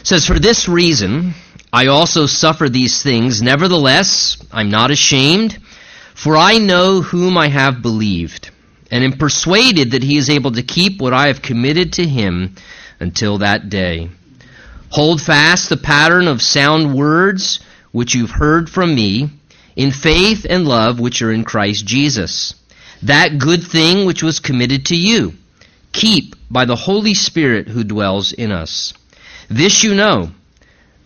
It says, For this reason I also suffer these things. Nevertheless, I'm not ashamed, for I know whom I have believed, and am persuaded that he is able to keep what I have committed to him until that day. Hold fast the pattern of sound words which you've heard from me, in faith and love which are in Christ Jesus. That good thing which was committed to you, keep by the Holy Spirit who dwells in us. This you know,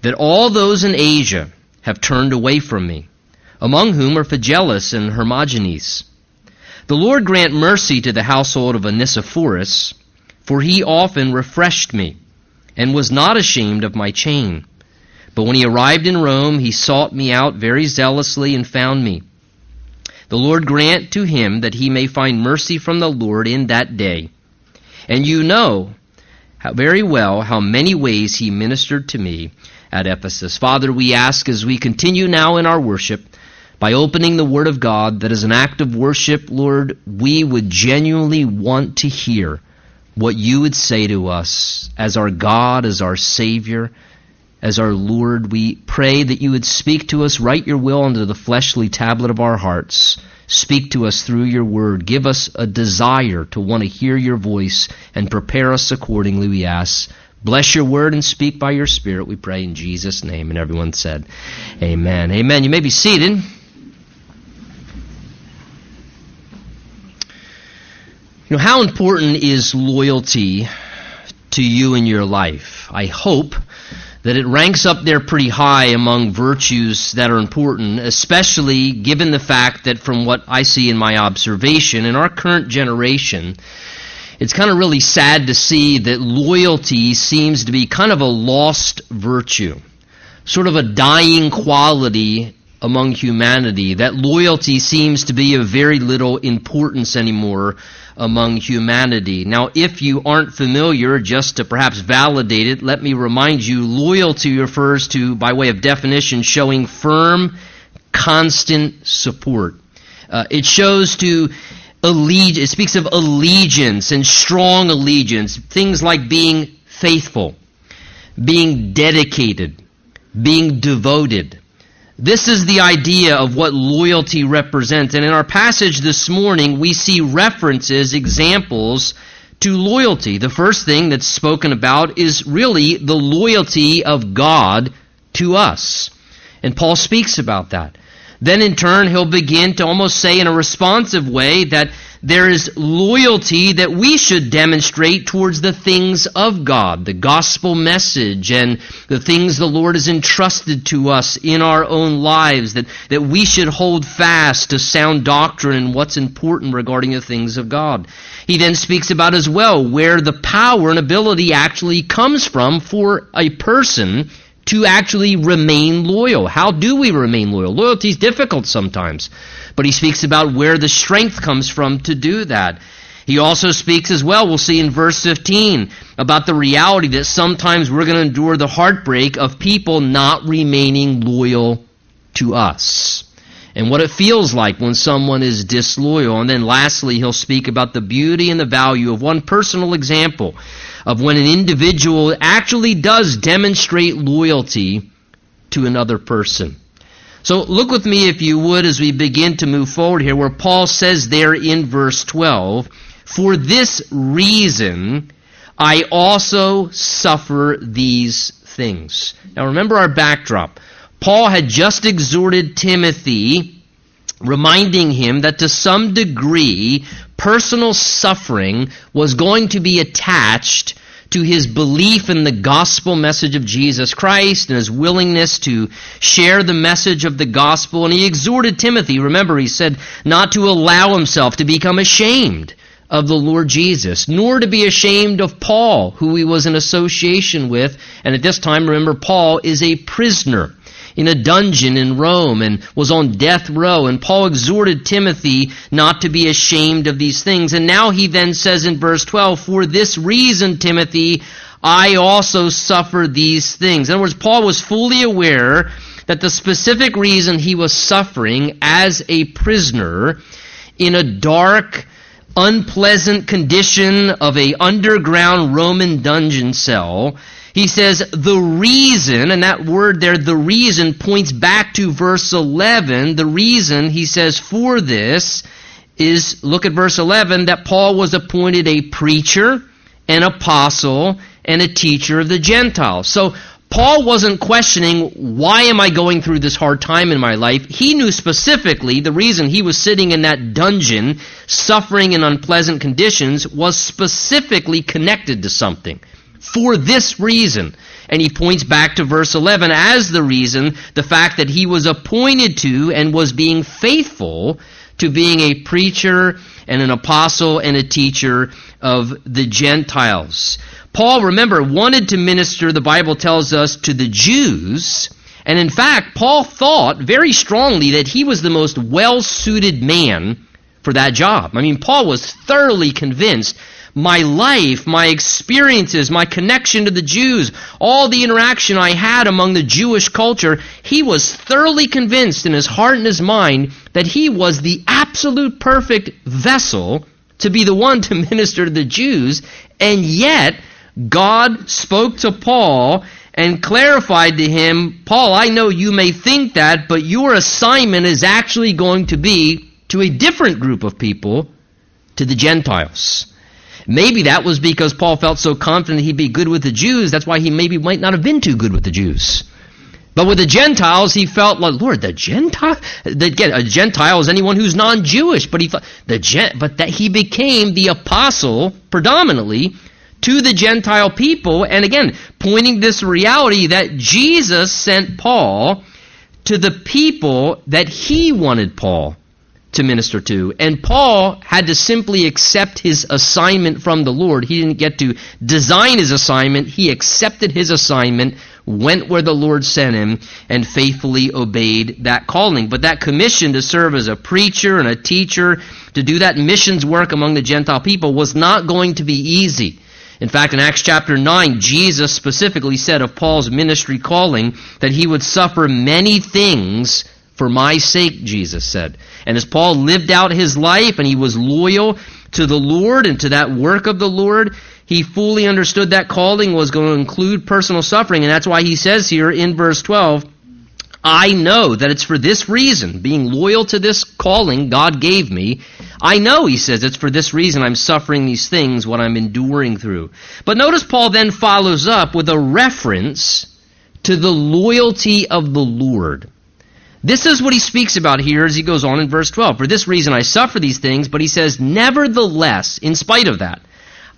that all those in Asia have turned away from me, among whom are Phygelus and Hermogenes. The Lord grant mercy to the household of Onesiphorus, for he often refreshed me, and was not ashamed of my chain. But when he arrived in Rome, he sought me out very zealously and found me. The Lord grant to him that he may find mercy from the Lord in that day. And you know Uh, very well how many ways he ministered to me at Ephesus. Father, we ask as we continue now in our worship, by opening the Word of God, that as an act of worship, Lord, we would genuinely want to hear what you would say to us as our God, as our Savior, as our Lord. We pray that you would speak to us, write your will onto the fleshly tablet of our hearts. Speak to us through your word. Give us a desire to want to hear your voice and prepare us accordingly, we ask. Bless your word and speak by your spirit, we pray in Jesus' name. And everyone said, Amen. Amen. You may be seated. You know, how important is loyalty to you in your life? I hope that it ranks up there pretty high among virtues that are important, especially given the fact that from what I see in my observation, in our current generation, it's kind of really sad to see that loyalty seems to be kind of a lost virtue, sort of a dying quality among humanity. That loyalty seems to be of very little importance anymore among humanity. Now, if you aren't familiar, just to perhaps validate it, let me remind you loyalty refers to, by way of definition, showing firm, constant support. Uh, it shows to allegiance, it speaks of allegiance and strong allegiance, things like being faithful, being dedicated, being devoted. This is the idea of what loyalty represents. And in our passage this morning, we see references, examples to loyalty. The first thing that's spoken about is really the loyalty of God to us. And Paul speaks about that. Then in turn, he'll begin to almost say in a responsive way that there is loyalty that we should demonstrate towards the things of God, the gospel message, and the things the Lord has entrusted to us in our own lives, that, that we should hold fast to sound doctrine and what's important regarding the things of God. He then speaks about as well where the power and ability actually comes from for a person to actually remain loyal. How do we remain loyal? Loyalty is difficult sometimes, but he speaks about where the strength comes from to do that. He also speaks as well, we'll see in verse 15, about the reality that sometimes we're going to endure the heartbreak of people not remaining loyal to us. And what it feels like when someone is disloyal. And then lastly, he'll speak about the beauty and the value of one personal example of when an individual actually does demonstrate loyalty to another person. So look with me, if you would, as we begin to move forward here, where Paul says there in verse 12, For this reason I also suffer these things. Now remember our backdrop. Paul had just exhorted Timothy, reminding him that to some degree personal suffering was going to be attached to his belief in the gospel message of Jesus Christ and his willingness to share the message of the gospel. And he exhorted Timothy, remember, he said, not to allow himself to become ashamed of the Lord Jesus, nor to be ashamed of Paul, who he was in association with. And at this time, remember, Paul is a prisoner in a dungeon in Rome and was on death row. And Paul exhorted Timothy not to be ashamed of these things. And now he then says in verse 12, For this reason, Timothy, I also suffer these things. In other words, Paul was fully aware that the specific reason he was suffering as a prisoner in a dark, unpleasant condition of a underground Roman dungeon cell He says, the reason, and that word there, the reason, points back to verse 11. The reason, he says, for this is, look at verse 11, that Paul was appointed a preacher, an apostle, and a teacher of the Gentiles. So, Paul wasn't questioning, why am I going through this hard time in my life? He knew specifically the reason he was sitting in that dungeon, suffering in unpleasant conditions, was specifically connected to something. For this reason. And he points back to verse 11 as the reason, the fact that he was appointed to and was being faithful to being a preacher and an apostle and a teacher of the Gentiles. Paul, remember, wanted to minister, the Bible tells us, to the Jews. And in fact, Paul thought very strongly that he was the most well suited man for that job. I mean, Paul was thoroughly convinced my life, my experiences, my connection to the Jews, all the interaction I had among the Jewish culture, he was thoroughly convinced in his heart and his mind that he was the absolute perfect vessel to be the one to minister to the Jews, and yet God spoke to Paul and clarified to him, Paul, I know you may think that, but your assignment is actually going to be to a different group of people, to the Gentiles. Maybe that was because Paul felt so confident he'd be good with the Jews, that's why he maybe might not have been too good with the Jews. But with the Gentiles, he felt like, Lord, the Gentile, the, a Gentile is anyone who's non-Jewish. But he thought the Gen, but that he became the apostle predominantly to the Gentile people. And again, pointing this reality that Jesus sent Paul to the people that he wanted Paul to minister to. And Paul had to simply accept his assignment from the Lord. He didn't get to design his assignment. He accepted his assignment, went where the Lord sent him, and faithfully obeyed that calling. But that commission to serve as a preacher and a teacher, to do that missions work among the Gentile people, was not going to be easy. In fact, in Acts chapter 9, Jesus specifically said of Paul's ministry calling that he would suffer many things for my sake, Jesus said. And as Paul lived out his life and he was loyal to the Lord and to that work of the Lord, he fully understood that calling was going to include personal suffering. And that's why he says here in verse 12, I know that it's for this reason, being loyal to this calling God gave me. I know, he says, it's for this reason I'm suffering these things, what I'm enduring through. But notice Paul then follows up with a reference to the loyalty of the Lord. This is what he speaks about here as he goes on in verse 12. For this reason I suffer these things, but he says, Nevertheless, in spite of that,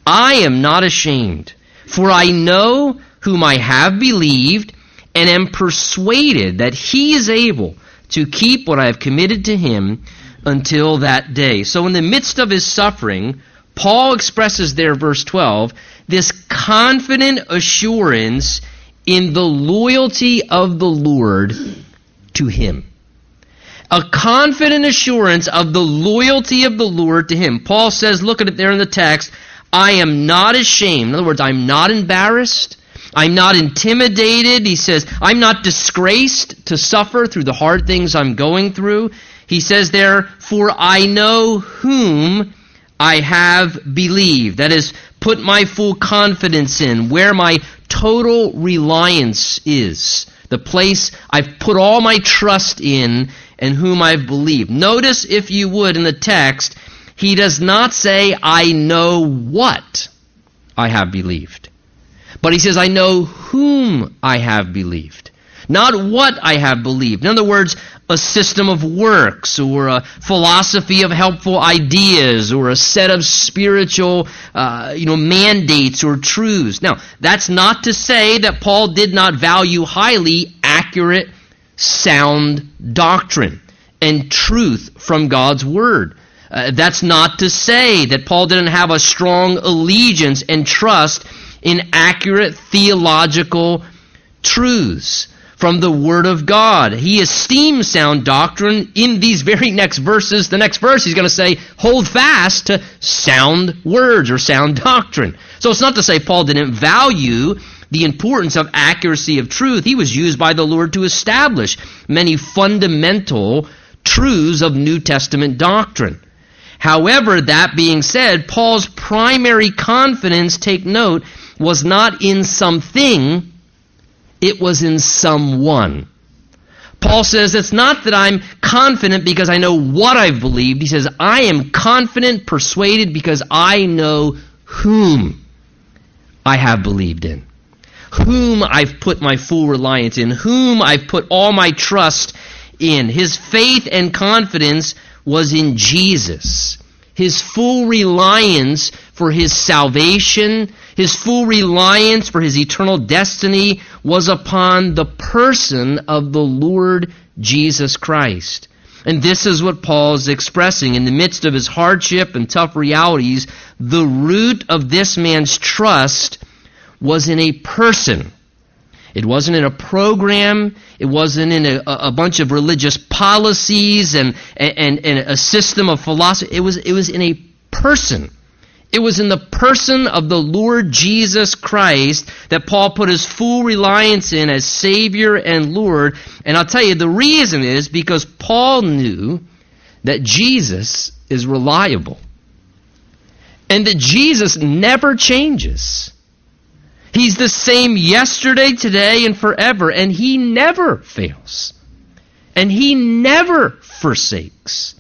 I am not ashamed, for I know whom I have believed and am persuaded that he is able to keep what I have committed to him until that day. So, in the midst of his suffering, Paul expresses there, verse 12, this confident assurance in the loyalty of the Lord to him. A confident assurance of the loyalty of the Lord to him. Paul says, look at it there in the text, I am not ashamed. In other words, I'm not embarrassed. I'm not intimidated. He says, I'm not disgraced to suffer through the hard things I'm going through. He says there, For I know whom I have believed. That is, put my full confidence in, where my total reliance is. The place I've put all my trust in and whom I've believed. Notice, if you would, in the text, he does not say, I know what I have believed. But he says, I know whom I have believed. Not what I have believed. In other words, a system of works or a philosophy of helpful ideas or a set of spiritual uh, you know mandates or truths. Now that's not to say that paul did not value highly accurate sound doctrine and truth from god's word. Uh, that's not to say that paul didn't have a strong allegiance and trust in accurate theological truths from the Word of God. He esteems sound doctrine in these very next verses. The next verse he's going to say, hold fast to sound words or sound doctrine. So it's not to say Paul didn't value the importance of accuracy of truth. He was used by the Lord to establish many fundamental truths of New Testament doctrine. However, that being said, Paul's primary confidence, take note, was not in something, it was in someone. Paul says it's not that I'm confident because I know what I've believed. He says, I am confident, persuaded because I know whom I have believed in. Whom I've put my full reliance in. Whom I've put all my trust in. His faith and confidence was in Jesus. His full reliance for his salvation, his full reliance for his eternal destiny was upon the person of the Lord Jesus Christ. And this is what Paul is expressing. In the midst of his hardship and tough realities, the root of this man's trust was in a person. It wasn't in a program. It wasn't in a, a bunch of religious policies and, and, and a system of philosophy. It was, it was in a person. It was in the person of the Lord Jesus Christ that Paul put his full reliance in as Savior and Lord. And I'll tell you, the reason is because Paul knew that Jesus is reliable. And that Jesus never changes. He's the same yesterday, today, and forever, and He never fails. And He never forsakes.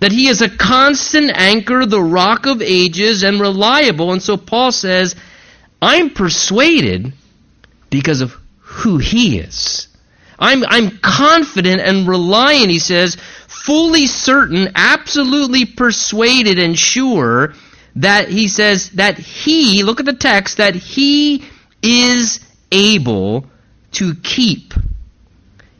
That He is a constant anchor, the rock of ages, and reliable. And so Paul says, I'm persuaded because of who He is. I'm, I'm confident and reliant, he says, fully certain, absolutely persuaded and sure that he says that he, look at the text, that he is able to keep.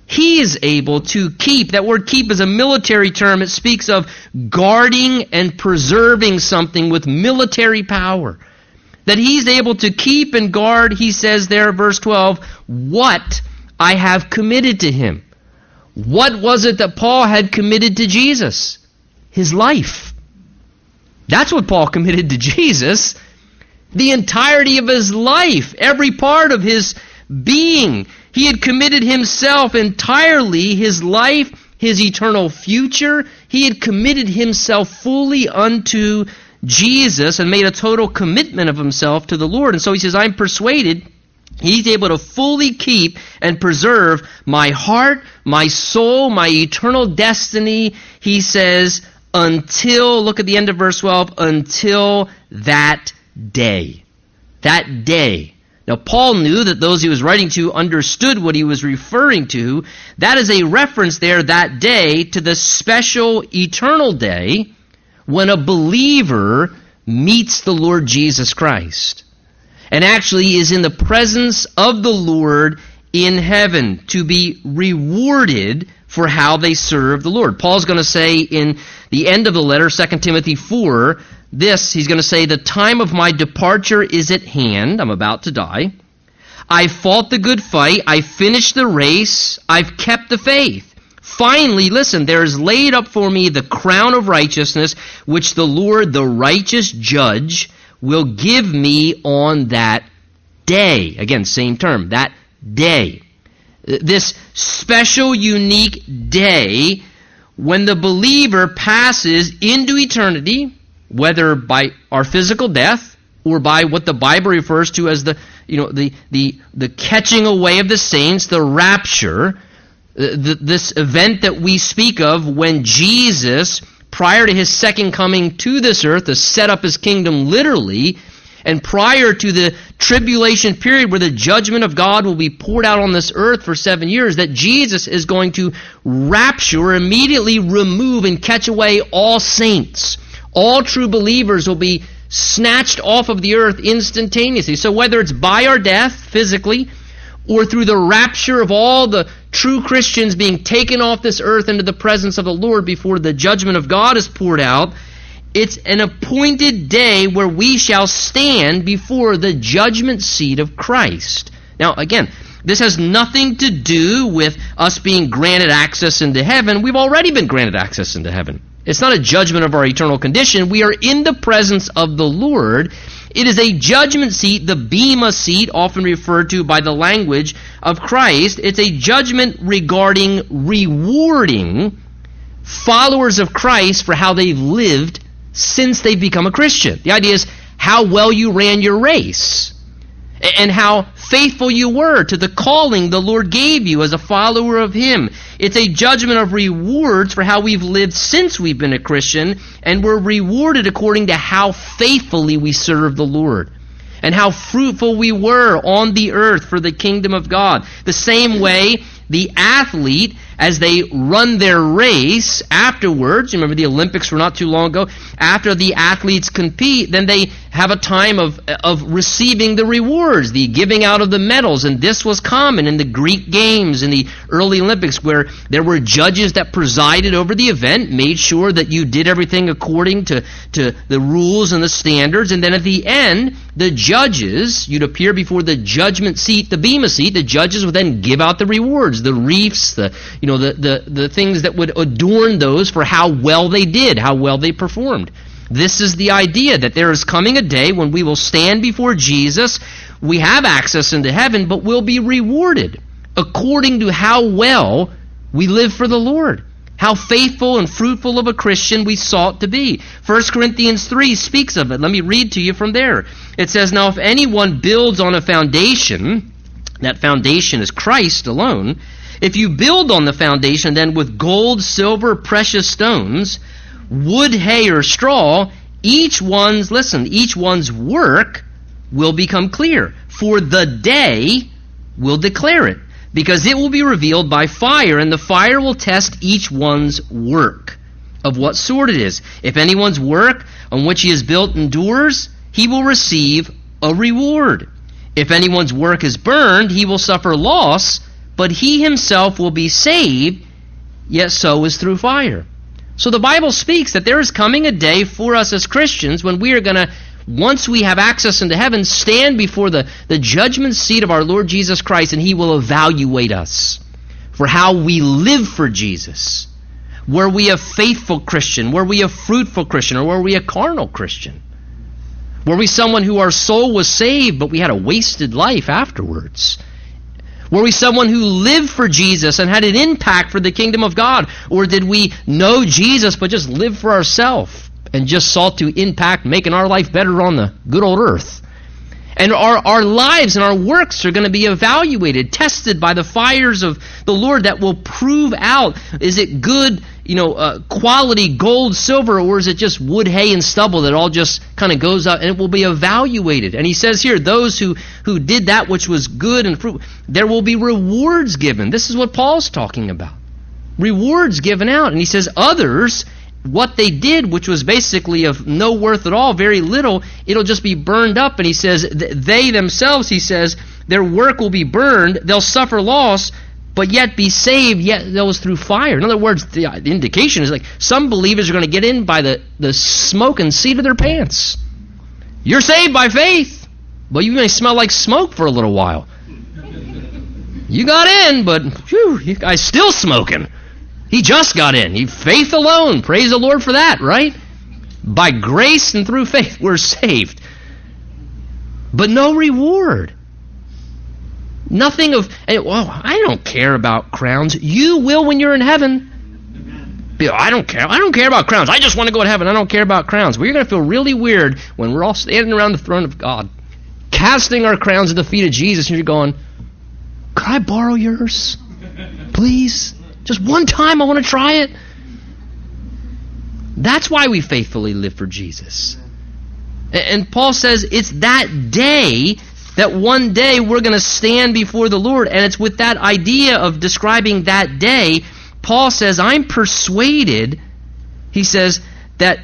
He is able to keep. That word keep is a military term. It speaks of guarding and preserving something with military power. That he's able to keep and guard, he says there, verse 12, what I have committed to him. What was it that Paul had committed to Jesus? His life. That's what Paul committed to Jesus. The entirety of his life, every part of his being. He had committed himself entirely, his life, his eternal future. He had committed himself fully unto Jesus and made a total commitment of himself to the Lord. And so he says, I'm persuaded he's able to fully keep and preserve my heart, my soul, my eternal destiny. He says, until, look at the end of verse 12, until that day. That day. Now, Paul knew that those he was writing to understood what he was referring to. That is a reference there, that day, to the special eternal day when a believer meets the Lord Jesus Christ and actually is in the presence of the Lord in heaven to be rewarded for how they serve the Lord. Paul's going to say in the end of the letter, 2 Timothy 4, this, he's going to say, The time of my departure is at hand. I'm about to die. I fought the good fight. I finished the race. I've kept the faith. Finally, listen, there is laid up for me the crown of righteousness, which the Lord, the righteous judge, will give me on that day. Again, same term, that day this special, unique day when the believer passes into eternity, whether by our physical death or by what the Bible refers to as the, you know, the, the, the catching away of the saints, the rapture, uh, this event that we speak of when Jesus, prior to his second coming to this earth to set up his kingdom literally, and prior to the tribulation period where the judgment of God will be poured out on this earth for seven years, that Jesus is going to rapture, immediately remove and catch away all saints. All true believers will be snatched off of the earth instantaneously. So whether it's by our death physically, or through the rapture of all the true Christians being taken off this earth into the presence of the Lord before the judgment of God is poured out, it's an appointed day where we shall stand before the judgment seat of Christ. Now, again, this has nothing to do with us being granted access into heaven. We've already been granted access into heaven. It's not a judgment of our eternal condition. We are in the presence of the Lord. It is a judgment seat, the Bema seat, often referred to by the language of Christ. It's a judgment regarding rewarding followers of Christ for how they've lived since they've become a Christian. The idea is how well you ran your race. and how faithful you were to the calling the Lord gave you as a follower of Him. It's a judgment of rewards for how we've lived since we've been a Christian, and we're rewarded according to how faithfully we serve the Lord and how fruitful we were on the earth for the kingdom of God. The same way the athlete as they run their race afterwards, remember the Olympics were not too long ago, after the athletes compete, then they have a time of, of receiving the rewards, the giving out of the medals. And this was common in the Greek games, in the early Olympics, where there were judges that presided over the event, made sure that you did everything according to, to the rules and the standards. And then at the end, the judges, you'd appear before the judgment seat, the bema seat, the judges would then give out the rewards, the wreaths, the, you know, the, the, the things that would adorn those for how well they did, how well they performed. This is the idea that there is coming a day when we will stand before Jesus. We have access into heaven, but we'll be rewarded according to how well we live for the Lord. How faithful and fruitful of a Christian we sought to be. 1 Corinthians 3 speaks of it. Let me read to you from there. It says, Now if anyone builds on a foundation, that foundation is Christ alone. If you build on the foundation then with gold, silver, precious stones, wood, hay, or straw, each one's, listen, each one's work will become clear. For the day will declare it, because it will be revealed by fire, and the fire will test each one's work of what sort it is. If anyone's work on which he has built endures, he will receive a reward. If anyone's work is burned, he will suffer loss, but he himself will be saved, yet so is through fire. So the Bible speaks that there is coming a day for us as Christians when we are going to, once we have access into heaven, stand before the, the judgment seat of our Lord Jesus Christ and He will evaluate us for how we live for Jesus. Were we a faithful Christian? Were we a fruitful Christian? Or were we a carnal Christian? Were we someone who our soul was saved, but we had a wasted life afterwards? Were we someone who lived for Jesus and had an impact for the kingdom of God? Or did we know Jesus but just live for ourselves and just sought to impact making our life better on the good old earth? And our, our lives and our works are going to be evaluated, tested by the fires of the Lord that will prove out is it good, you know, uh, quality gold, silver, or is it just wood, hay, and stubble that all just kind of goes out and it will be evaluated. And he says here, those who, who did that which was good and fruit, there will be rewards given. This is what Paul's talking about. Rewards given out. And he says, others what they did, which was basically of no worth at all, very little, it'll just be burned up. And he says, they themselves, he says, their work will be burned, they'll suffer loss, but yet be saved, yet those through fire. In other words, the, uh, the indication is like some believers are going to get in by the, the smoke and seat of their pants. You're saved by faith, but you may smell like smoke for a little while. You got in, but whew, you guys still smoking. He just got in. He faith alone. Praise the Lord for that, right? By grace and through faith we're saved. But no reward. Nothing of eh, well, I don't care about crowns. You will when you're in heaven. I don't care. I don't care about crowns. I just want to go to heaven. I don't care about crowns. We're going to feel really weird when we're all standing around the throne of God, casting our crowns at the feet of Jesus, and you're going, "Could I borrow yours, please?" Just one time, I want to try it. That's why we faithfully live for Jesus. And Paul says it's that day that one day we're going to stand before the Lord. And it's with that idea of describing that day, Paul says, I'm persuaded, he says, that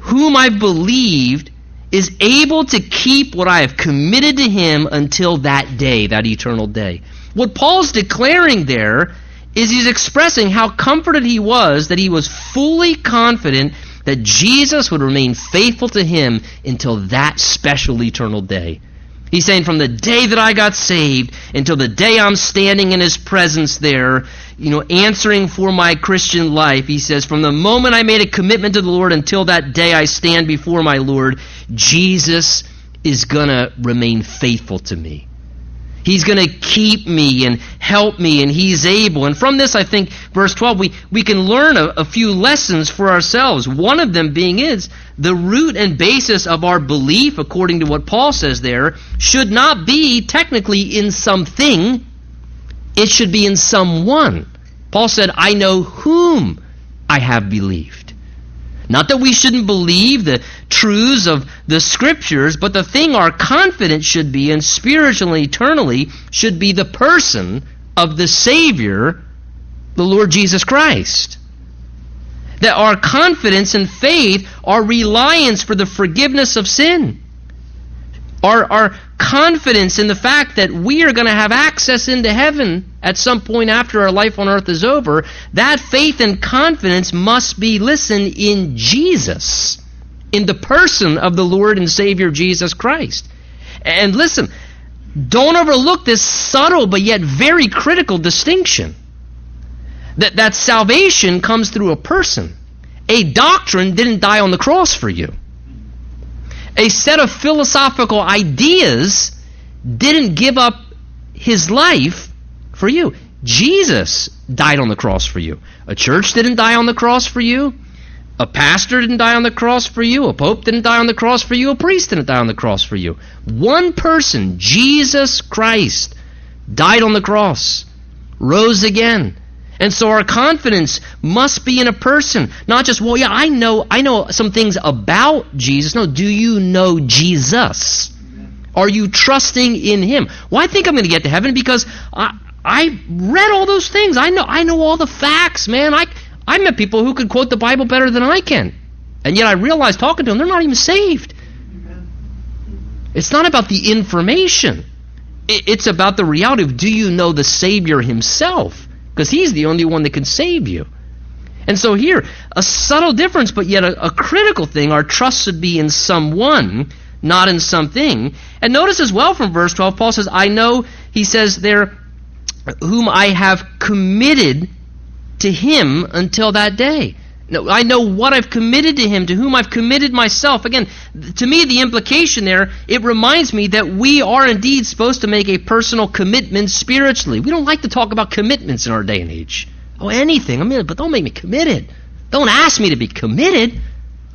whom I believed is able to keep what I have committed to him until that day, that eternal day. What Paul's declaring there is he's expressing how comforted he was that he was fully confident that Jesus would remain faithful to him until that special eternal day. He's saying from the day that I got saved until the day I'm standing in his presence there, you know, answering for my Christian life, he says, from the moment I made a commitment to the Lord until that day I stand before my Lord, Jesus is going to remain faithful to me. He's going to keep me and help me and he's able. And from this, I think, verse 12, we, we can learn a, a few lessons for ourselves. One of them being is the root and basis of our belief, according to what Paul says there, should not be technically in something, it should be in someone. Paul said, I know whom I have believed. Not that we shouldn't believe the truths of the scriptures, but the thing our confidence should be in spiritually, eternally, should be the person of the Savior, the Lord Jesus Christ. That our confidence and faith, our reliance for the forgiveness of sin, our, our confidence in the fact that we are going to have access into heaven at some point after our life on earth is over, that faith and confidence must be, listen, in Jesus, in the person of the Lord and Savior Jesus Christ. And listen, don't overlook this subtle but yet very critical distinction. That, that salvation comes through a person. A doctrine didn't die on the cross for you a set of philosophical ideas didn't give up his life for you. Jesus died on the cross for you. A church didn't die on the cross for you. A pastor didn't die on the cross for you. A pope didn't die on the cross for you. A priest didn't die on the cross for you. One person, Jesus Christ, died on the cross, rose again, and so our confidence must be in a person, not just, well, yeah, I know, I know some things about Jesus. No, do you know Jesus? Are you trusting in Him? Well, I think I'm going to get to heaven because I, I read all those things. I know, I know all the facts, man. I, I met people who could quote the Bible better than I can. And yet I realized talking to them, they're not even saved. It's not about the information. It's about the reality of do you know the Savior Himself? Because he's the only one that can save you. And so here, a subtle difference, but yet a, a, critical thing. Our trust should be in someone, not in something. And notice as well from verse 12, Paul says, I know, he says there, whom I have committed to him until that day. No, I know what I've committed to him, to whom I've committed myself. Again, to me, the implication there, it reminds me that we are indeed supposed to make a personal commitment spiritually. We don't like to talk about commitments in our day and age. Oh, anything. I mean, but don't make me committed. Don't ask me to be committed.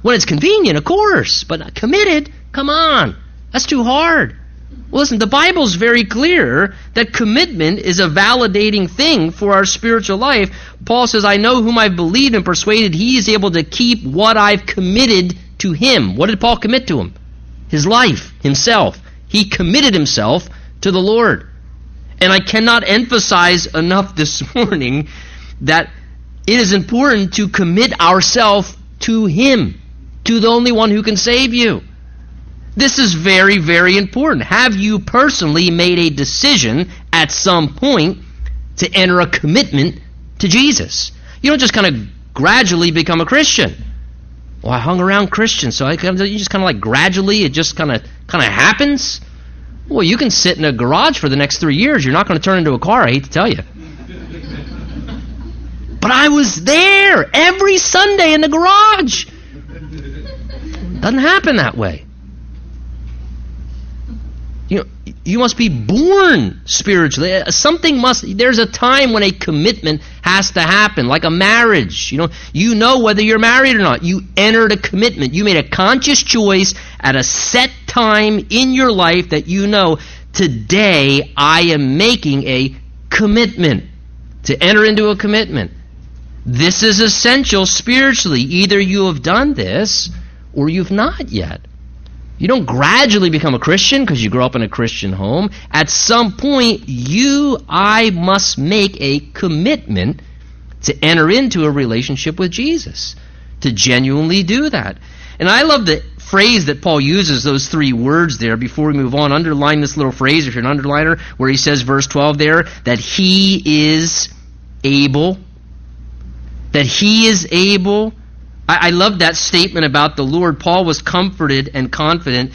When it's convenient, of course, but committed? Come on. That's too hard. Listen, the Bible's very clear that commitment is a validating thing for our spiritual life. Paul says, I know whom I've believed and persuaded he is able to keep what I've committed to him. What did Paul commit to him? His life, himself. He committed himself to the Lord. And I cannot emphasize enough this morning that it is important to commit ourselves to him, to the only one who can save you. This is very, very important. Have you personally made a decision at some point to enter a commitment to Jesus? You don't just kind of gradually become a Christian. Well, I hung around Christians, so I you just kind of like gradually it just kind of kind of happens. Well, you can sit in a garage for the next three years. You're not going to turn into a car. I hate to tell you. but I was there every Sunday in the garage. Doesn't happen that way. You know, you must be born spiritually. Uh, something must. There's a time when a commitment has to happen, like a marriage. You know, you know whether you're married or not. You entered a commitment. You made a conscious choice at a set time in your life that you know today I am making a commitment to enter into a commitment. This is essential spiritually. Either you have done this or you've not yet. You don't gradually become a Christian because you grow up in a Christian home. At some point, you, I must make a commitment to enter into a relationship with Jesus, to genuinely do that. And I love the phrase that Paul uses, those three words there, before we move on. Underline this little phrase if you're an underliner, where he says, verse 12 there, that he is able. That he is able I, I love that statement about the Lord. Paul was comforted and confident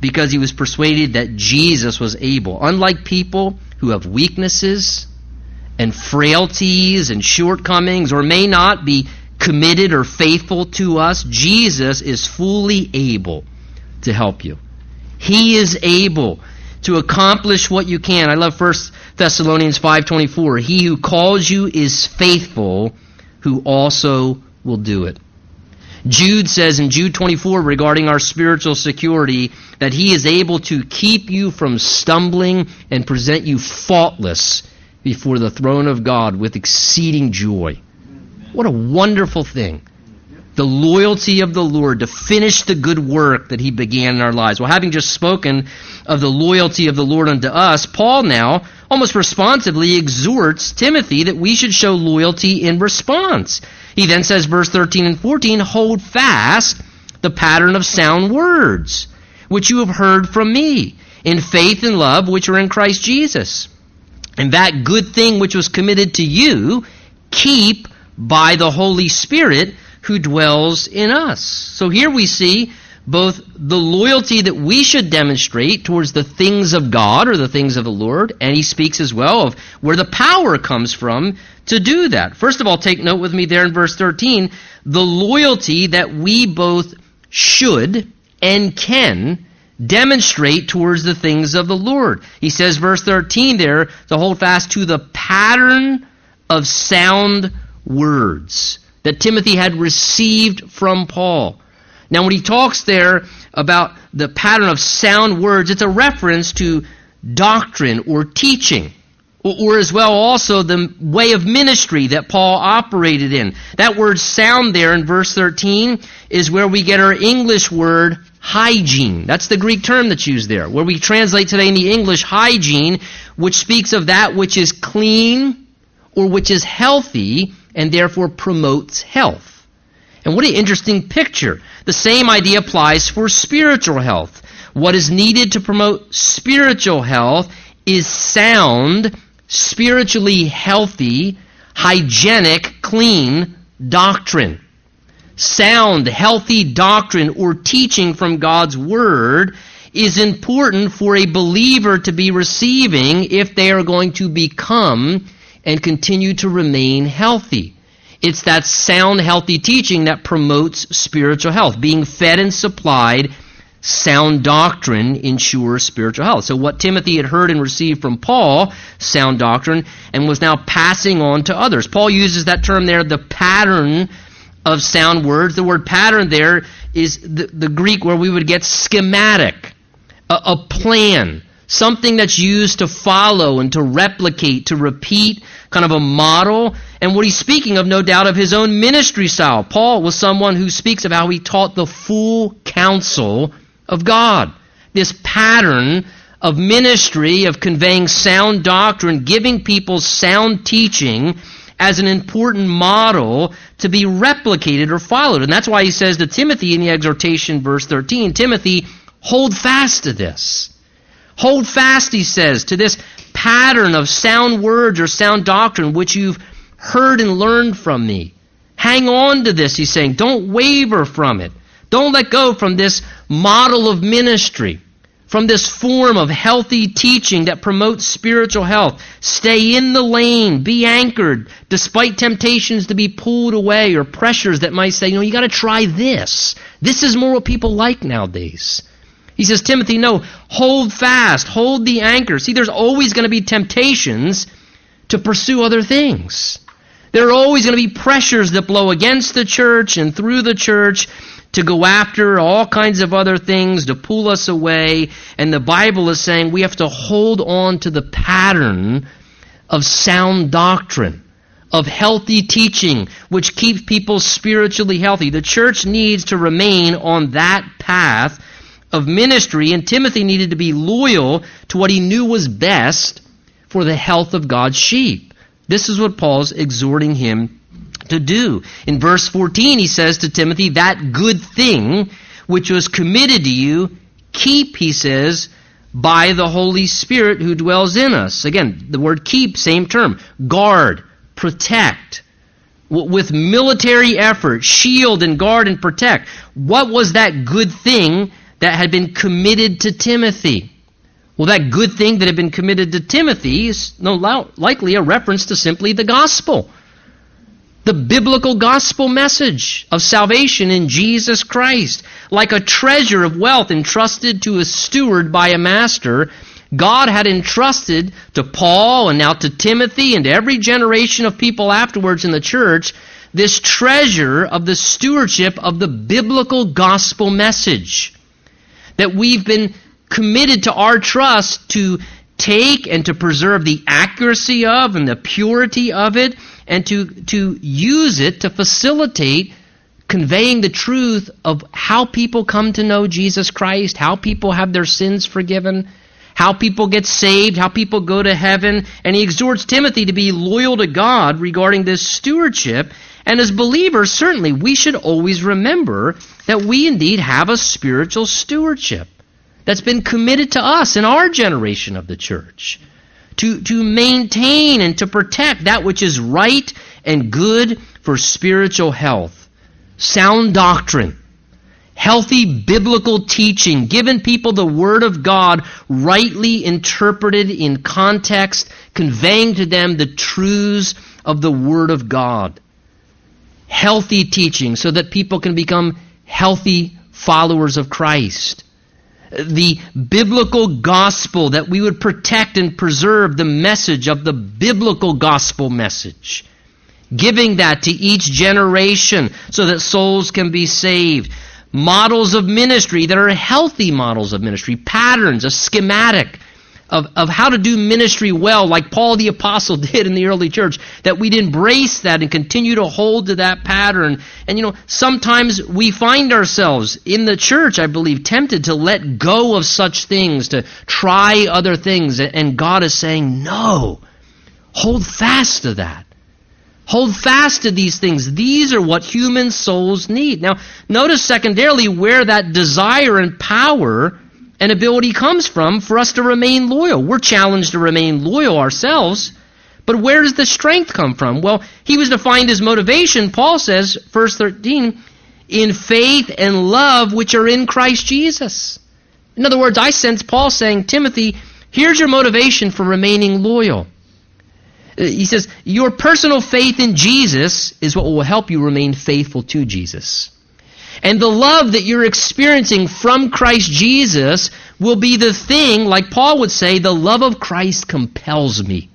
because he was persuaded that Jesus was able. Unlike people who have weaknesses and frailties and shortcomings or may not be committed or faithful to us, Jesus is fully able to help you. He is able to accomplish what you can. I love First Thessalonians 5:24, "He who calls you is faithful, who also will do it." Jude says in Jude 24 regarding our spiritual security that he is able to keep you from stumbling and present you faultless before the throne of God with exceeding joy. What a wonderful thing. The loyalty of the Lord to finish the good work that he began in our lives. Well, having just spoken of the loyalty of the Lord unto us, Paul now almost responsively exhorts Timothy that we should show loyalty in response. He then says, verse 13 and 14, hold fast the pattern of sound words, which you have heard from me, in faith and love which are in Christ Jesus. And that good thing which was committed to you, keep by the Holy Spirit who dwells in us. So here we see both the loyalty that we should demonstrate towards the things of God or the things of the Lord, and he speaks as well of where the power comes from to do that. First of all, take note with me there in verse 13, the loyalty that we both should and can demonstrate towards the things of the Lord. He says, verse 13 there, to hold fast to the pattern of sound words that Timothy had received from Paul. Now, when he talks there about the pattern of sound words, it's a reference to doctrine or teaching, or, or, as well also the way of ministry that Paul operated in. That word sound there in verse 13 is where we get our English word hygiene. That's the Greek term that's used there, where we translate today in the English hygiene, which speaks of that which is clean or which is healthy and therefore promotes health. And what an interesting picture. The same idea applies for spiritual health. What is needed to promote spiritual health is sound, spiritually healthy, hygienic, clean doctrine. Sound, healthy doctrine or teaching from God's Word is important for a believer to be receiving if they are going to become and continue to remain healthy. It's that sound, healthy teaching that promotes spiritual health. Being fed and supplied sound doctrine ensures spiritual health. So what Timothy had heard and received from Paul, sound doctrine, and was now passing on to others. Paul uses that term there, the pattern of sound words. The word pattern there is the, the Greek where we would get schematic, a, a plan, something that's used to follow and to replicate, to repeat, kind of a model and what he's speaking of, no doubt, of his own ministry style. Paul was someone who speaks of how he taught the full counsel of God. This pattern of ministry, of conveying sound doctrine, giving people sound teaching as an important model to be replicated or followed. And that's why he says to Timothy in the exhortation, verse 13, Timothy, hold fast to this. Hold fast, he says, to this pattern of sound words or sound doctrine which you've heard and learned from me. Hang on to this, he's saying. Don't waver from it. Don't let go from this model of ministry, from this form of healthy teaching that promotes spiritual health. Stay in the lane. Be anchored despite temptations to be pulled away or pressures that might say, you know, you got to try this. This is more what people like nowadays. He says, Timothy, no, hold fast, hold the anchor. See, there's always going to be temptations to pursue other things. There are always going to be pressures that blow against the church and through the church to go after all kinds of other things, to pull us away. And the Bible is saying we have to hold on to the pattern of sound doctrine, of healthy teaching, which keeps people spiritually healthy. The church needs to remain on that path of ministry, and Timothy needed to be loyal to what he knew was best for the health of God's sheep. This is what Paul's exhorting him to do. In verse 14, he says to Timothy, That good thing which was committed to you, keep, he says, by the Holy Spirit who dwells in us. Again, the word keep, same term. Guard, protect. With military effort, shield and guard and protect. What was that good thing that had been committed to Timothy? Well, that good thing that had been committed to Timothy is no likely a reference to simply the gospel. The biblical gospel message of salvation in Jesus Christ. Like a treasure of wealth entrusted to a steward by a master, God had entrusted to Paul and now to Timothy and to every generation of people afterwards in the church this treasure of the stewardship of the biblical gospel message. That we've been committed to our trust to take and to preserve the accuracy of and the purity of it and to, to use it to facilitate conveying the truth of how people come to know Jesus Christ, how people have their sins forgiven, how people get saved, how people go to heaven. And he exhorts Timothy to be loyal to God regarding this stewardship. And as believers, certainly we should always remember that we indeed have a spiritual stewardship that's been committed to us in our generation of the church to, to maintain and to protect that which is right and good for spiritual health. Sound doctrine, healthy biblical teaching, giving people the Word of God rightly interpreted in context, conveying to them the truths of the Word of God. Healthy teaching so that people can become healthy followers of Christ the biblical gospel, that we would protect and preserve the message of the biblical gospel message. Giving that to each generation so that souls can be saved. Models of ministry that are healthy models of ministry, patterns, a schematic of, of how to do ministry well, like Paul the Apostle did in the early church, that we'd embrace that and continue to hold to that pattern. And you know, sometimes we find ourselves in the church, I believe, tempted to let go of such things, to try other things. And God is saying, no, hold fast to that. Hold fast to these things. These are what human souls need. Now, notice secondarily where that desire and power and ability comes from for us to remain loyal. We're challenged to remain loyal ourselves. But where does the strength come from? Well, he was to find his motivation, Paul says, verse 13, in faith and love which are in Christ Jesus. In other words, I sense Paul saying, Timothy, here's your motivation for remaining loyal. Uh, he says, Your personal faith in Jesus is what will help you remain faithful to Jesus. And the love that you're experiencing from Christ Jesus will be the thing, like Paul would say, the love of Christ compels me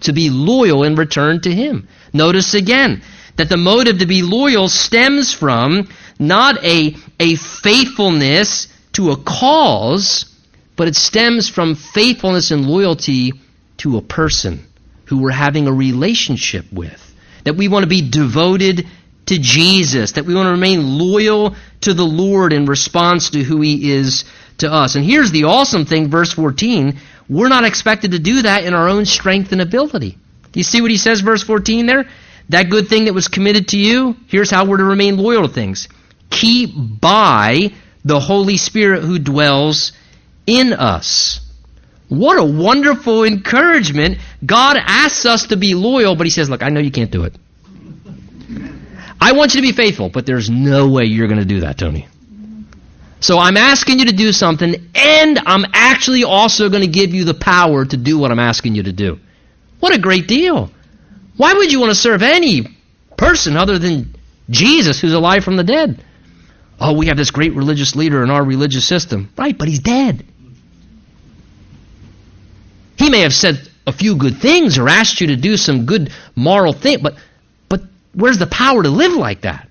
to be loyal in return to Him. Notice again that the motive to be loyal stems from not a, a faithfulness to a cause, but it stems from faithfulness and loyalty to a person who we're having a relationship with. That we want to be devoted to Jesus, that we want to remain loyal to the Lord in response to who He is to us. And here's the awesome thing, verse 14. We're not expected to do that in our own strength and ability. Do you see what he says, verse 14 there? That good thing that was committed to you, here's how we're to remain loyal to things. Keep by the Holy Spirit who dwells in us. What a wonderful encouragement. God asks us to be loyal, but he says, Look, I know you can't do it. I want you to be faithful, but there's no way you're going to do that, Tony. So I'm asking you to do something, and I'm actually also going to give you the power to do what I'm asking you to do. What a great deal. Why would you want to serve any person other than Jesus who's alive from the dead? Oh, we have this great religious leader in our religious system. Right, but he's dead. He may have said a few good things or asked you to do some good moral thing, but Where's the power to live like that?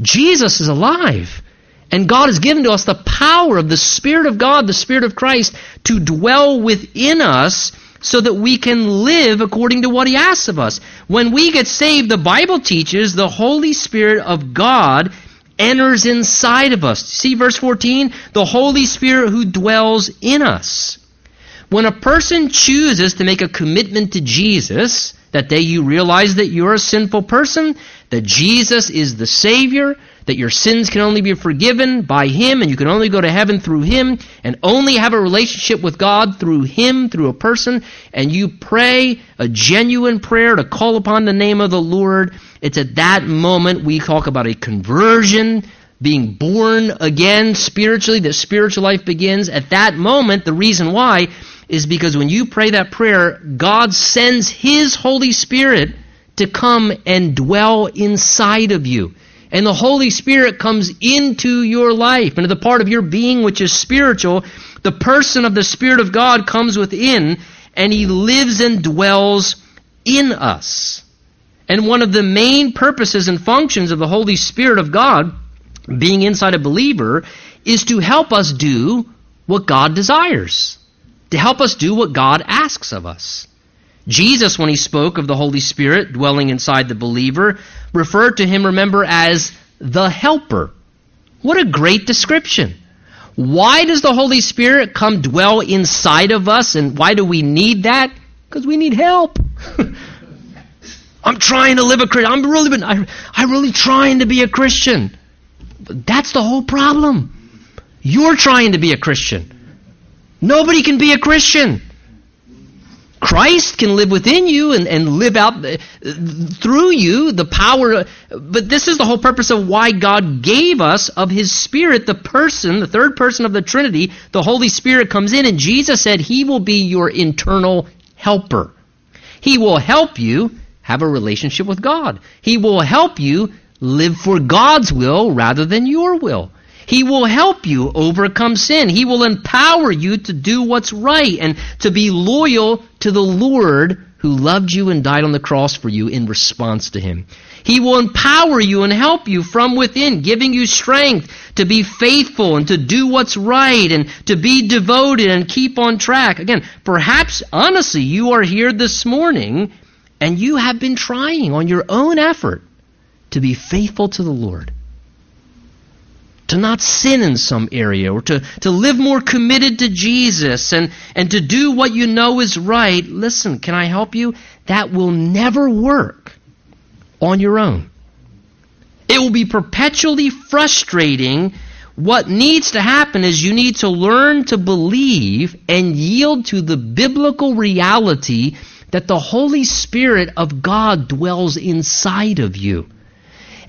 Jesus is alive. And God has given to us the power of the Spirit of God, the Spirit of Christ, to dwell within us so that we can live according to what He asks of us. When we get saved, the Bible teaches the Holy Spirit of God enters inside of us. See verse 14? The Holy Spirit who dwells in us. When a person chooses to make a commitment to Jesus, that day you realize that you're a sinful person, that Jesus is the Savior, that your sins can only be forgiven by Him, and you can only go to heaven through Him, and only have a relationship with God through Him, through a person, and you pray a genuine prayer to call upon the name of the Lord, it's at that moment we talk about a conversion, being born again spiritually, that spiritual life begins. At that moment, the reason why is because when you pray that prayer, God sends His Holy Spirit to come and dwell inside of you. And the Holy Spirit comes into your life, into the part of your being which is spiritual, The person of the Spirit of God comes within and he lives and dwells in us. And one of the main purposes and functions of the Holy Spirit of God being inside a believer is to help us do what God desires, to help us do what God asks of us. Jesus, when he spoke of the Holy Spirit dwelling inside the believer, referred to him, remember, as the helper. What a great description. Why does the Holy Spirit come dwell inside of us and why do we need that? Because we need help. I'm trying to live a Christian. I'm really, I, I'm really trying to be a Christian. That's the whole problem. You're trying to be a Christian. Nobody can be a Christian. Christ can live within you and, and live out uh, through you the power. But this is the whole purpose of why God gave us of His Spirit, the person, the third person of the Trinity. The Holy Spirit comes in, and Jesus said He will be your internal helper. He will help you have a relationship with God. He will help you live for God's will rather than your will. He will help you overcome sin. He will empower you to do what's right and to be loyal to the Lord who loved you and died on the cross for you in response to Him. He will empower you and help you from within, giving you strength to be faithful and to do what's right and to be devoted and keep on track. Again, perhaps, honestly, you are here this morning and you have been trying on your own effort to be faithful to the Lord to not sin in some area or to, to live more committed to Jesus and, and to do what you know is right, listen, can I help you? That will never work on your own. It will be perpetually frustrating. What needs to happen is you need to learn to believe and yield to the biblical reality that the Holy Spirit of God dwells inside of you.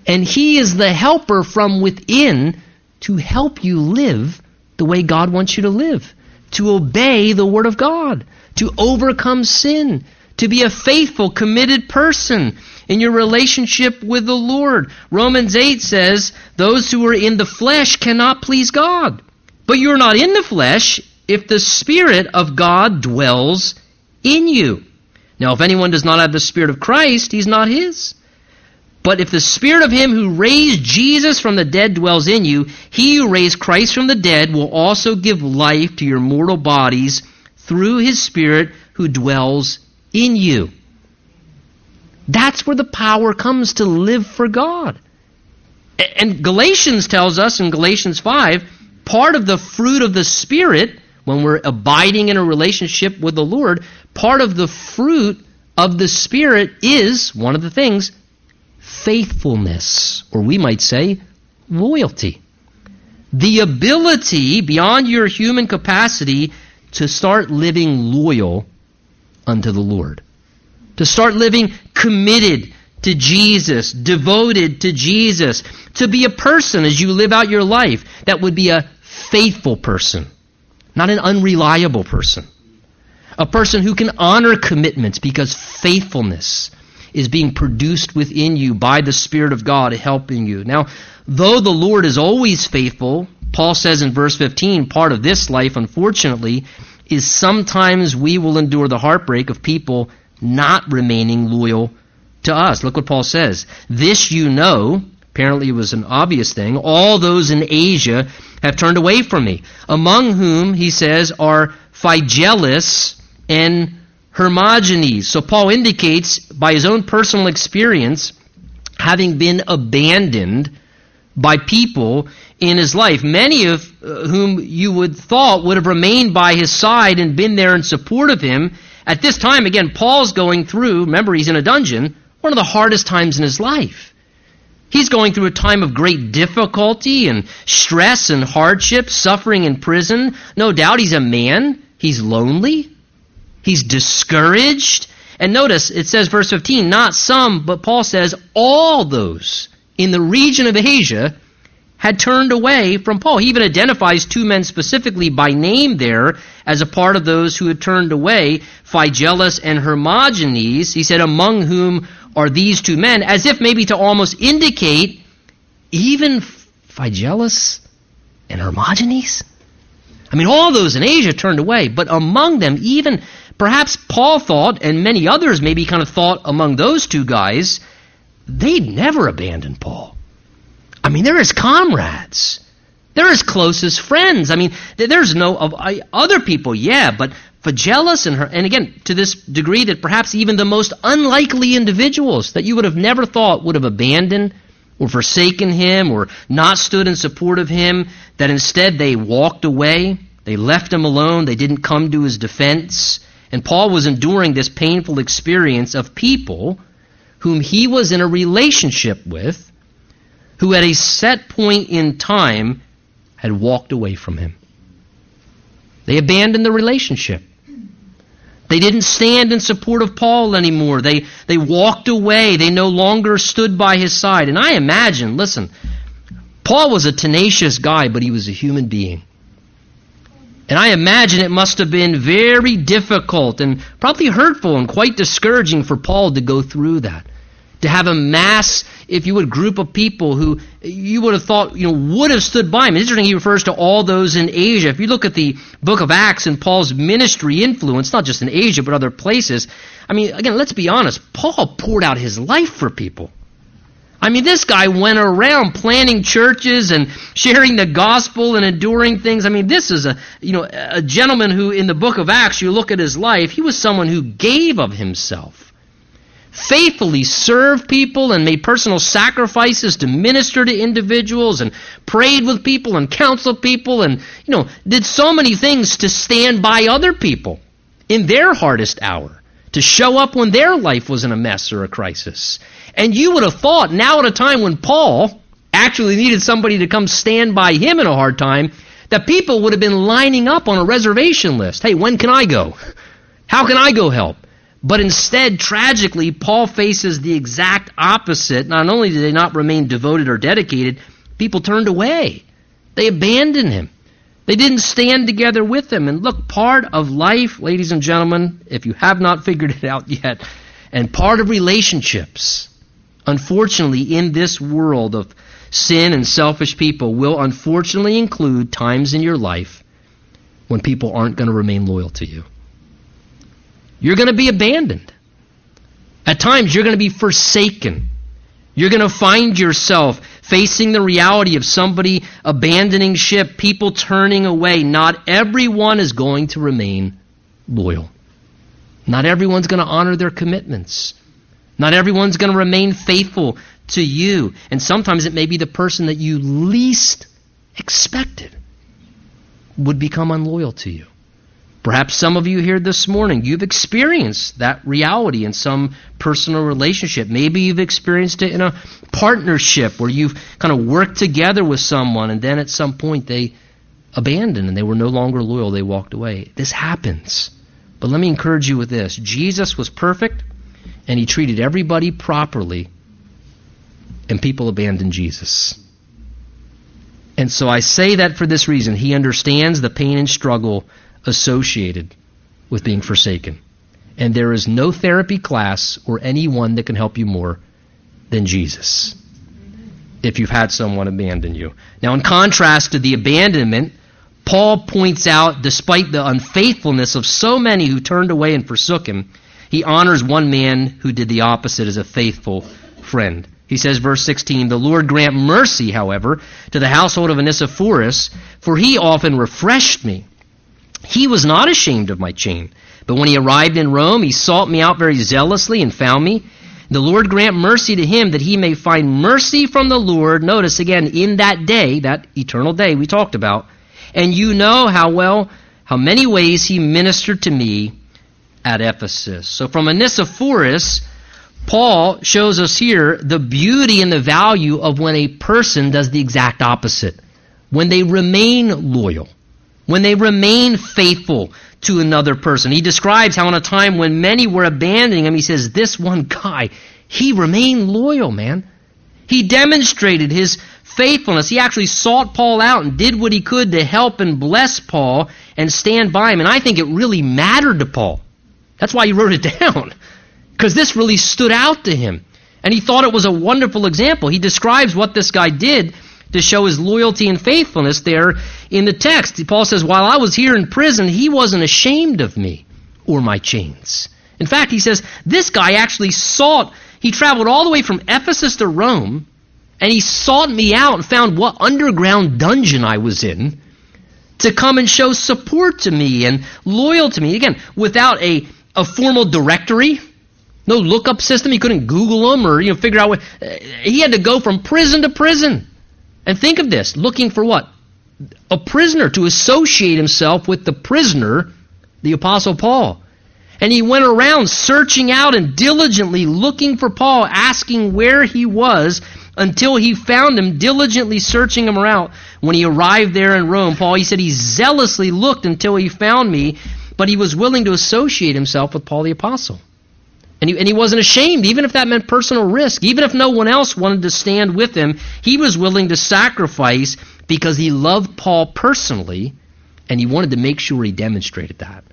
And He is the helper from within to help you live the way God wants you to live, to obey the Word of God, to overcome sin, to be a faithful, committed person in your relationship with the Lord. Romans 8 says, Those who are in the flesh cannot please God. But you're not in the flesh if the Spirit of God dwells in you. Now, if anyone does not have the Spirit of Christ, he's not his. But if the Spirit of Him who raised Jesus from the dead dwells in you, He who raised Christ from the dead will also give life to your mortal bodies through His Spirit who dwells in you. That's where the power comes to live for God. And Galatians tells us in Galatians 5 part of the fruit of the Spirit, when we're abiding in a relationship with the Lord, part of the fruit of the Spirit is, one of the things, faithfulness, or we might say, loyalty. The ability beyond your human capacity to start living loyal unto the Lord. To start living committed to Jesus, devoted to Jesus. To be a person as you live out your life that would be a faithful person, not an unreliable person. A person who can honor commitments because faithfulness is being produced within you by the Spirit of God helping you. Now, though the Lord is always faithful, Paul says in verse 15, part of this life, unfortunately, is sometimes we will endure the heartbreak of people not remaining loyal to us. Look what Paul says. This you know, apparently it was an obvious thing, all those in Asia have turned away from me, among whom, he says, are Phygellus and Hermogenes. So Paul indicates by his own personal experience having been abandoned by people in his life, many of uh, whom you would thought would have remained by his side and been there in support of him. At this time, again, Paul's going through, remember he's in a dungeon, one of the hardest times in his life. He's going through a time of great difficulty and stress and hardship, suffering in prison. No doubt he's a man. He's lonely. He's discouraged. And notice it says, verse 15, not some, but Paul says all those in the region of Asia had turned away from Paul. He even identifies two men specifically by name there as a part of those who had turned away, Phygellus and Hermogenes. He said, among whom are these two men, as if maybe to almost indicate even Phygellus and Hermogenes? I mean, all those in Asia turned away, but among them, even perhaps Paul thought, and many others maybe kind of thought among those two guys, they'd never abandon Paul. I mean, they're his comrades. They're his closest friends. I mean, there's no other people, yeah, but Phygellus and her, and again, to this degree that perhaps even the most unlikely individuals that you would have never thought would have abandoned or forsaken him or not stood in support of him, that instead they walked away, they left him alone, they didn't come to his defense. And Paul was enduring this painful experience of people whom he was in a relationship with, who at a set point in time had walked away from him. They abandoned the relationship. They didn't stand in support of Paul anymore. They, they walked away. They no longer stood by his side. And I imagine, listen, Paul was a tenacious guy, but he was a human being. And I imagine it must have been very difficult and probably hurtful and quite discouraging for Paul to go through that. To have a mass, if you would, group of people who you would have thought, you know, would have stood by him. It's interesting, he refers to all those in Asia. If you look at the book of Acts and Paul's ministry influence, not just in Asia, but other places, I mean, again, let's be honest, Paul poured out his life for people. I mean, this guy went around planting churches and sharing the gospel and enduring things. I mean, this is a, you know, a gentleman who in the book of Acts, you look at his life, he was someone who gave of himself. Faithfully served people and made personal sacrifices to minister to individuals and prayed with people and counseled people and, you know, did so many things to stand by other people in their hardest hour, to show up when their life was in a mess or a crisis. And you would have thought now at a time when Paul actually needed somebody to come stand by him in a hard time, that people would have been lining up on a reservation list. Hey, when can I go? How can I go help? But instead, tragically, Paul faces the exact opposite. Not only did they not remain devoted or dedicated, people turned away. They abandoned him. They didn't stand together with him. And look, part of life, ladies and gentlemen, if you have not figured it out yet, and part of relationships unfortunately, in this world of sin and selfish people, will unfortunately include times in your life when people aren't going to remain loyal to you. You're going to be abandoned. At times, you're going to be forsaken. You're going to find yourself facing the reality of somebody abandoning ship, people turning away. Not everyone is going to remain loyal. Not everyone's going to honor their commitments. Not everyone's going to remain faithful to you. And sometimes it may be the person that you least expected would become unloyal to you. Perhaps some of you here this morning, you've experienced that reality in some personal relationship. Maybe you've experienced it in a partnership where you've kind of worked together with someone and then at some point they abandoned and they were no longer loyal. They walked away. This happens. But let me encourage you with this Jesus was perfect and he treated everybody properly, and people abandoned Jesus. And so I say that for this reason. He understands the pain and struggle associated with being forsaken. And there is no therapy class or anyone that can help you more than Jesus if you've had someone abandon you. Now, in contrast to the abandonment, Paul points out, despite the unfaithfulness of so many who turned away and forsook him, he honors one man who did the opposite as a faithful friend. He says, verse 16, The Lord grant mercy, however, to the household of Onesiphorus, for he often refreshed me. He was not ashamed of my chain. But when he arrived in Rome, he sought me out very zealously and found me. The Lord grant mercy to him that he may find mercy from the Lord. Notice again, in that day, that eternal day we talked about. And you know how well, how many ways he ministered to me at Ephesus. So from Onesiphorus, Paul shows us here the beauty and the value of when a person does the exact opposite. When they remain loyal. When they remain faithful to another person. He describes how in a time when many were abandoning him, he says, this one guy, he remained loyal, man. He demonstrated his faithfulness. He actually sought Paul out and did what he could to help and bless Paul and stand by him. And I think it really mattered to Paul. That's why he wrote it down. Because this really stood out to him. And he thought it was a wonderful example. He describes what this guy did to show his loyalty and faithfulness there in the text. Paul says, While I was here in prison, he wasn't ashamed of me or my chains. In fact, he says, This guy actually sought, he traveled all the way from Ephesus to Rome, and he sought me out and found what underground dungeon I was in to come and show support to me and loyal to me. Again, without a, a formal directory, no lookup system. He couldn't Google them or you know figure out what. He had to go from prison to prison. And think of this: looking for what? A prisoner to associate himself with the prisoner, the Apostle Paul. And he went around searching out and diligently looking for Paul, asking where he was until he found him, diligently searching him out. When he arrived there in Rome, Paul, he said he zealously looked until he found me, but he was willing to associate himself with Paul the Apostle. And he, and he wasn't ashamed, even if that meant personal risk. Even if no one else wanted to stand with him, he was willing to sacrifice because he loved Paul personally, and he wanted to make sure he demonstrated that.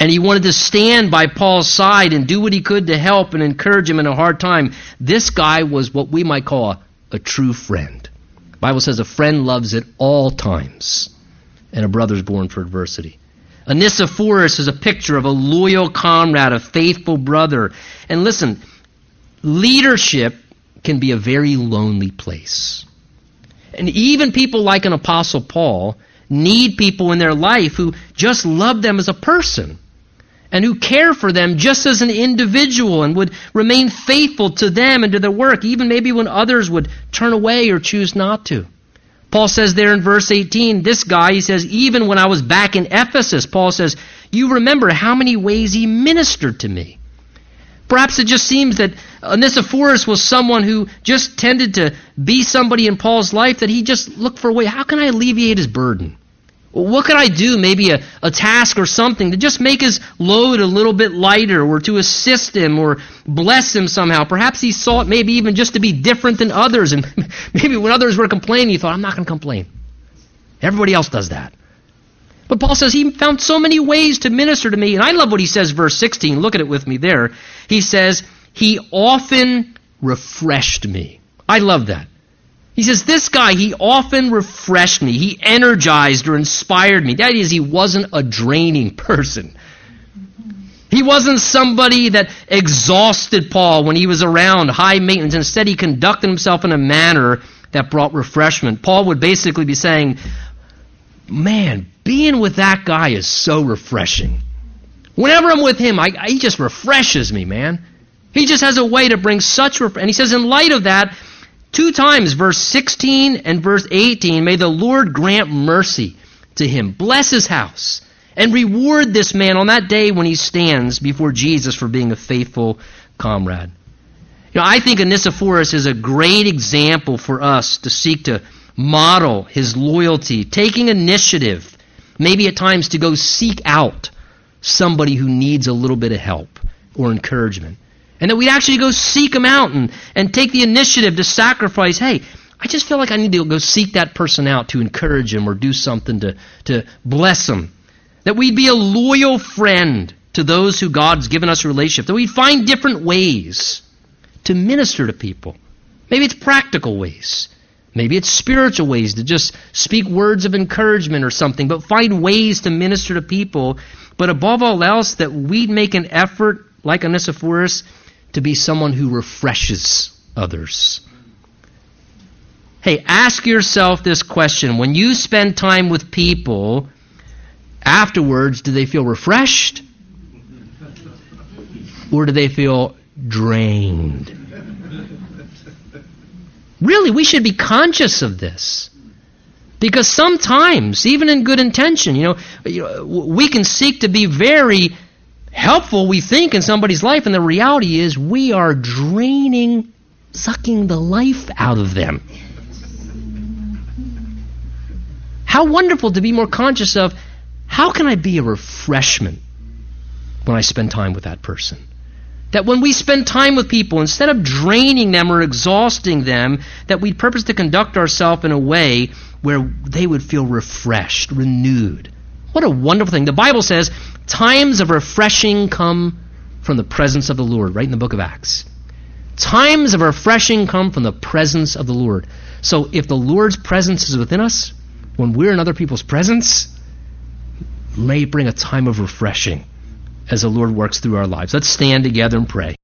And he wanted to stand by Paul's side and do what he could to help and encourage him in a hard time. This guy was what we might call a, a true friend. The Bible says a friend loves at all times, and a brother's born for adversity. Onesiphorus is a picture of a loyal comrade, a faithful brother. And listen, leadership can be a very lonely place. And even people like an Apostle Paul need people in their life who just love them as a person and who care for them just as an individual and would remain faithful to them and to their work, even maybe when others would turn away or choose not to. Paul says there in verse 18, this guy, he says, even when I was back in Ephesus, Paul says, you remember how many ways he ministered to me. Perhaps it just seems that Onesiphorus was someone who just tended to be somebody in Paul's life that he just looked for a way. How can I alleviate his burden? What could I do? Maybe a, a task or something to just make his load a little bit lighter or to assist him or bless him somehow. Perhaps he sought maybe even just to be different than others. And maybe when others were complaining, he thought, I'm not going to complain. Everybody else does that. But Paul says he found so many ways to minister to me. And I love what he says, verse 16. Look at it with me there. He says, He often refreshed me. I love that. He says, This guy, he often refreshed me. He energized or inspired me. That is, he wasn't a draining person. He wasn't somebody that exhausted Paul when he was around high maintenance. Instead, he conducted himself in a manner that brought refreshment. Paul would basically be saying, Man, being with that guy is so refreshing. Whenever I'm with him, I, he just refreshes me, man. He just has a way to bring such refreshment. and he says in light of that, Two times, verse 16 and verse 18, may the Lord grant mercy to him, bless his house, and reward this man on that day when he stands before Jesus for being a faithful comrade. You know, I think Onesiphorus is a great example for us to seek to model his loyalty, taking initiative, maybe at times to go seek out somebody who needs a little bit of help or encouragement. And that we'd actually go seek them out and, and take the initiative to sacrifice. Hey, I just feel like I need to go seek that person out to encourage them or do something to, to bless them. That we'd be a loyal friend to those who God's given us a relationship. That we'd find different ways to minister to people. Maybe it's practical ways. Maybe it's spiritual ways to just speak words of encouragement or something, but find ways to minister to people. But above all else, that we'd make an effort, like Onesiphorus, to be someone who refreshes others. Hey, ask yourself this question. When you spend time with people, afterwards, do they feel refreshed? Or do they feel drained? Really, we should be conscious of this. Because sometimes, even in good intention, you know, we can seek to be very helpful, we think, in somebody's life, and the reality is we are draining, sucking the life out of them. How wonderful to be more conscious of how can I be a refreshment when I spend time with that person? That when we spend time with people, instead of draining them or exhausting them, that we purpose to conduct ourselves in a way where they would feel refreshed, renewed. What a wonderful thing. The Bible says Times of refreshing come from the presence of the Lord, right in the book of Acts. Times of refreshing come from the presence of the Lord. So if the Lord's presence is within us, when we're in other people's presence, may bring a time of refreshing as the Lord works through our lives. Let's stand together and pray.